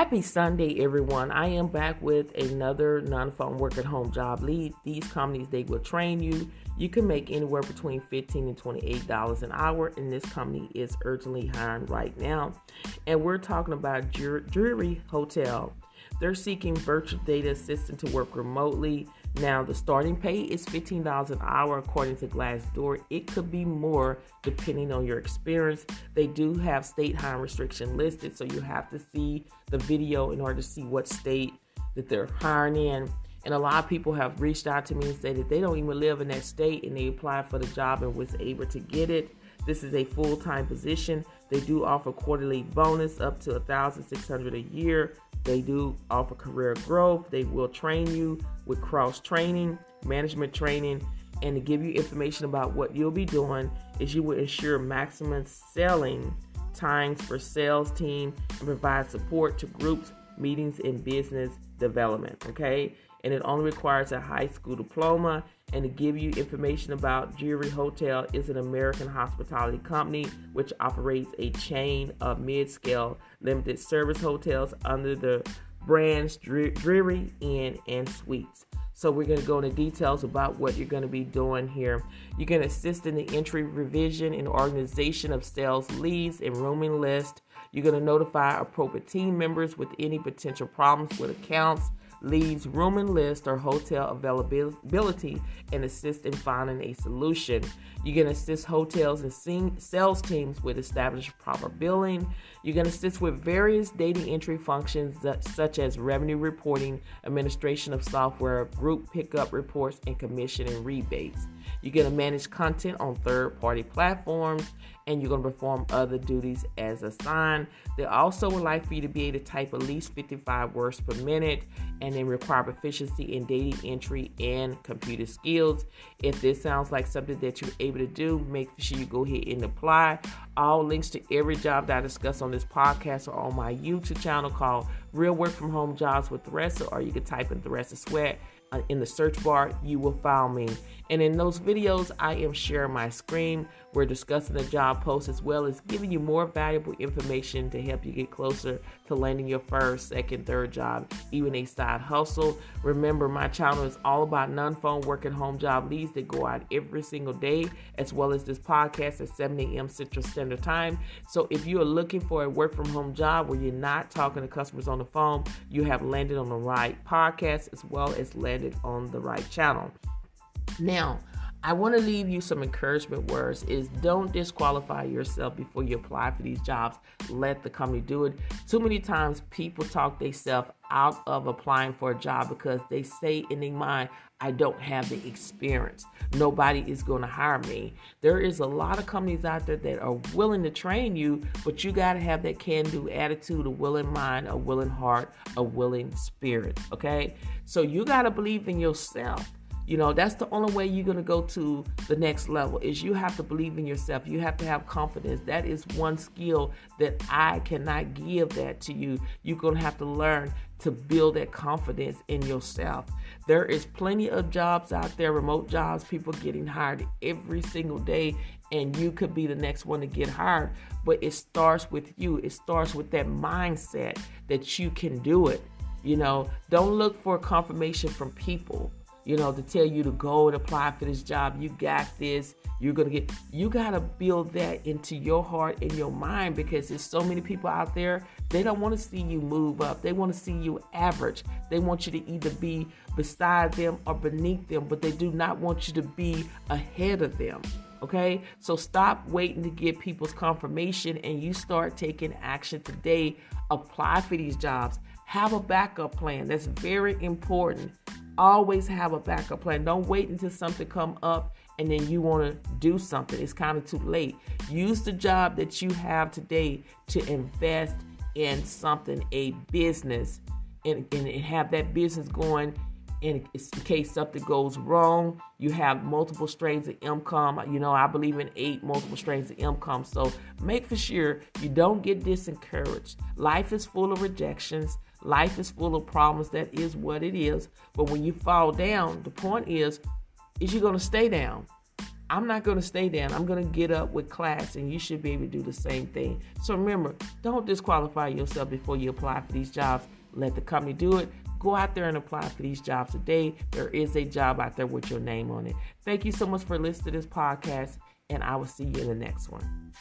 Happy Sunday, everyone. I am back with another non phone work at home job lead. These companies, they will train you. You can make anywhere between 15 and $28 an hour, and this company is urgently hiring right now. And we're talking about Drury Hotel. They're seeking virtual data assistant to work remotely. Now, the starting pay is $15 an hour according to Glassdoor. It could be more depending on your experience. They do have state hiring restriction listed, so you have to see the video in order to see what state that they're hiring in. And a lot of people have reached out to me and said that they don't even live in that state and they applied for the job and was able to get it. This is a full-time position. They do offer quarterly bonus up to 1600 a year. They do offer career growth. They will train you with cross training, management training, and to give you information about what you'll be doing is you will ensure maximum selling times for sales team and provide support to groups, meetings, and business development. Okay, and it only requires a high school diploma. And to give you information about Drury Hotel is an American hospitality company which operates a chain of mid-scale limited service hotels under the brands Drury Inn and Suites. So we're going to go into details about what you're going to be doing here. You're going to assist in the entry, revision, and organization of sales leads and rooming list. You're going to notify appropriate team members with any potential problems with accounts leads rooming list or hotel availability and assist in finding a solution. You can assist hotels and sales teams with establishing proper billing. You can assist with various data entry functions such as revenue reporting, administration of software, group pickup reports, and commission and rebates. You're going to manage content on third party platforms and you're going to perform other duties as assigned. They also would like for you to be able to type at least 55 words per minute and then require proficiency in data entry and computer skills. If this sounds like something that you're able to do, make sure you go ahead and apply. All links to every job that I discuss on this podcast are on my YouTube channel called Real Work from Home Jobs with Theresa, or you can type in Theresa Sweat uh, in the search bar, you will find me. And in those videos, I am sharing my screen. We're discussing the job post as well as giving you more valuable information to help you get closer to landing your first, second, third job, even a side hustle. Remember, my channel is all about non phone work at home job leads that go out every single day, as well as this podcast at 7 a.m. Central Standard Time. So if you are looking for a work from home job where you're not talking to customers on the phone, you have landed on the right podcast as well as landed on the right channel. Now, I want to leave you some encouragement words is don't disqualify yourself before you apply for these jobs. Let the company do it. Too many times people talk themselves out of applying for a job because they say in their mind, I don't have the experience. Nobody is going to hire me. There is a lot of companies out there that are willing to train you, but you got to have that can do attitude, a willing mind, a willing heart, a willing spirit. Okay? So you got to believe in yourself. You know, that's the only way you're going to go to the next level is you have to believe in yourself. You have to have confidence. That is one skill that I cannot give that to you. You're going to have to learn to build that confidence in yourself. There is plenty of jobs out there, remote jobs, people getting hired every single day and you could be the next one to get hired, but it starts with you. It starts with that mindset that you can do it. You know, don't look for confirmation from people you know, to tell you to go and apply for this job. You got this. You're going to get, you got to build that into your heart and your mind because there's so many people out there, they don't want to see you move up. They want to see you average. They want you to either be beside them or beneath them, but they do not want you to be ahead of them. Okay, so stop waiting to get people's confirmation and you start taking action today. Apply for these jobs. Have a backup plan. That's very important always have a backup plan. Don't wait until something come up and then you want to do something. It's kind of too late. Use the job that you have today to invest in something, a business, and, and have that business going in, case something goes wrong. You have multiple streams of income. You know, I believe in eight multiple streams of income. So make for sure you don't get disencouraged. Life is full of rejections. Life is full of problems. That is what it is. But when you fall down, the point is, is you're going to stay down. I'm not going to stay down. I'm going to get up with class, and you should be able to do the same thing. So remember, don't disqualify yourself before you apply for these jobs. Let the company do it. Go out there and apply for these jobs today. There is a job out there with your name on it. Thank you so much for listening to this podcast, and I will see you in the next one.